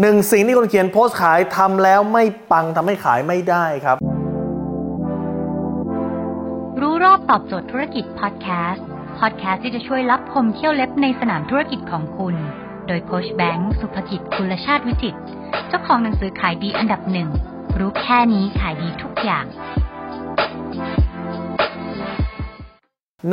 หนึ่งสิ่งที่คนเขียนโพสต์ขายทำแล้วไม่ปังทำให้ขายไม่ได้ครับ รู้รอบตอบโจทย์ธุรกิจพอดแคสต์พอดแคสต์ที่จะช่วยลับคมเขี้ยวเล็บในสนามธุรกิจของคุณ โดยโค้ชแบงค์สุภกิจคุณชาติวิจิตเจ้าของหนังสือขายดีอันดับหนึ่งรู้แค่นี้ขายดีทุกอย่าง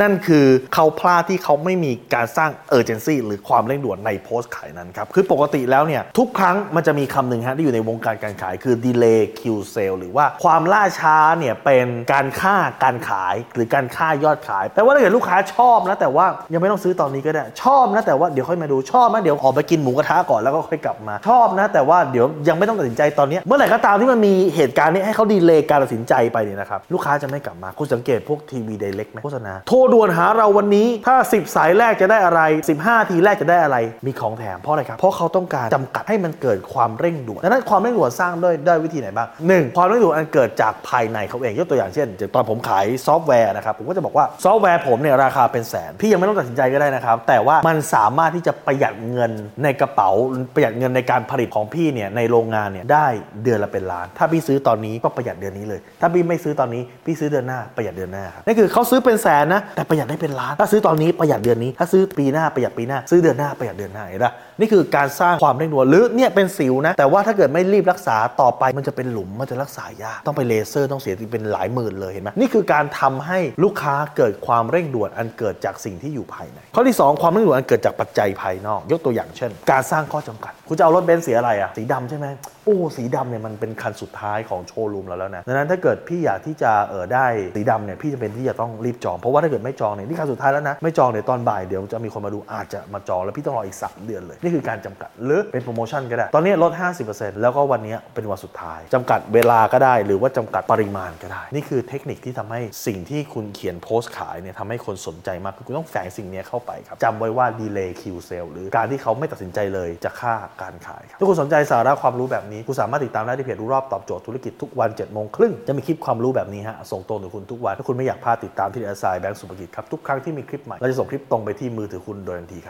นั่นคือเขาพลาดที่เขาไม่มีการสร้างเอเจนซี่หรือความเร่งด่วนในโพสต์ขายนั้นครับ คือปกติแล้วเนี่ย ทุกครั้งมันจะมีคำหนึ่งฮะที่อยู่ในวงการการขายคือ delay kill sale หรือว่าความล่าช้าเนี่ย เป็นการค่าการขายหรือการค่ายอดขายแปลว่าถ้าเกิดลูกค้าชอบนะแต่ว่ายังไม่ต้องซื้อตอนนี้ก็ได้ ชอบนะแต่ว่าเดี๋ยวค่อยมาดูชอบนะเดี๋ยวออกไปกินหมูกระทะก่อนแล้วก็ค่อยกลับมาชอบนะแต่ว่าเดี๋ยวยังไม่ต้องตัดสินใจตอนนี้เมื่อไหร่ก็ตามที่มันมีเหตุการณ์นี้ให้เขาดีเลย์การตัดสินใจไปเนี่ยนะครับลูกค้าจะไม่กลับมาคุณสังเกตพวกทีวีไดเรกไหมโฆษณาโทรด่วนหาเราวันนี้ถ้า 10 สายแรกจะได้อะไร 15 ทีแรกจะได้อะไร มีของแถมเพราะอะไรครับ เพราะเขาต้องการจำกัดให้มันเกิดความเร่งด่วนดังนั้นความเร่งด่วนสร้างด้วยด้วยวิธีไหนบ้างหนึ่งความเร่งด่วนอันเกิดจากภายในเขาเองยกตัวอย่างเช่นตอนผมขายซอฟต์แวร์นะครับผมก็จะบอกว่าซอฟต์แวร์ผมเนี่ยราคาเป็นแสนพี่ยังไม่ต้องตัดสินใจก็ได้นะครับแต่ว่ามันสามารถที่จะประหยัดเงินในกระเป๋าประหยัดเงินในการผลิตของพี่เนี่ยในโรงงานเนี่ยได้เดือนละเป็นล้าน ถ้าพี่ซื้อตอนนี้ก็ประหยัดเดือนนี้เลย ถ้าพี่ไม่ซื้อตอนนี้พี่ซื้อเดือนหน้าประหยัดเดือนหน้าครับนี่คือเขาซื้อเป็นแสนนะแต่ประหยัดได้เป็นล้านถ้าซื้อตอนนี้ประหยัดเดือนนี้ถ้าซื้อปีหน้าประหยัดปีหน้า ซื้อเดือนหน้าประหยัดเดือนหน้าเห็นปะนี่คือการสร้างความเร่งด่วนหรือเนี่ยเป็นสิวนะ แต่ว่าถ้าเกิดไม่รีบรักษาต่อไปมันจะเป็นหลุมมันจะรักษายากต้องไปเลเซอร์ต้องเสียเป็นหลายหมื่นเลยเห็นไหมนี่คือการทำให้ลูกค้าเกิดความเร่งด่วนอันเกิดจากสิ่งที่อยู่ภายในข้อที่ 2 ความเร่งด่วนอันเกิดจากปัจจัยภายนอก ยกตัวอย่างเช่น การสร้างข้อจำกัด คุณจะเอารถเบนซ์สีอะไรอะสีดำใช่ไหม อ้สีดำเนี่ยมันเป็นคันสุดท้ายของโชว์รูมเราแล้วนะดังนั้นถ้าเกิดพี่อยากที่จะเออได้สีดำเนี่ยพี่จะเป็นที่จะต้องรีบจอง เพราะว่าถ้าเกิดไม่จองเนี่ยนี่คันสุดท้ายแล้วนะ ไม่จองเดี๋ยวตอนบ่ายเดี๋ยวจะมีคนมาดูอาจจะมาจองแล้วพี่ต้องรออีก 3 เดือนเลย นี่คือการจำกัดหรือเป็นโปรโมชั่นก็ได้ ตอนนี้ลด 50%แล้วก็วันนี้เป็นวันสุดท้ายจำกัดเวลาก็ได้ หรือว่าจำกัดปริมาณก็ได้ นี่คือเทคนิคที่ทำให้สิ่งที่คุณเขียนโพสต์ขายเนี่ยทำให้คนสนใจมากคือคุณต้องแฝงสิ่งนี้เข้าไปครับจำไว้ว่า delay Q sale หรือการที่เขาไม่ตัดสินใจเลยจะฆ่าการขายครับถ้าคุณสนใจสาระความรู้แบบนี้คุณสามารถติดตามได้ที่เพจรู้รอบตอบโจทย์ธุรกิจทุกวัน7จ็ดโมงครึ่งจะมีคลิปความรู้แบบนี้ฮะส่งตรงถึงคุณทุกวันถ้าคุณไม่อยากพลาดติดตามที่เดอสไซแบงก์สุภกิจครับทุกครั้งที่มีคลิปใหม่เราจะส่งคลิปตรงไปที่มือถือคุณโดยทันทีครับ